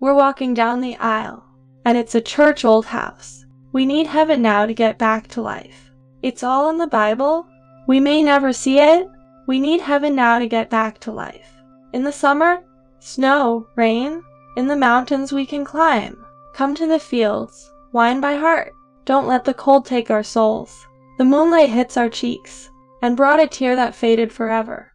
We're walking down the aisle, and it's a church old house. We need heaven now to get back to life. It's all in the Bible. We may never see it. We need heaven now to get back to life. In the summer, snow, rain, in the mountains we can climb. Come to the fields, wine by heart. Don't let the cold take our souls. The moonlight hits our cheeks, and brought a tear that faded forever.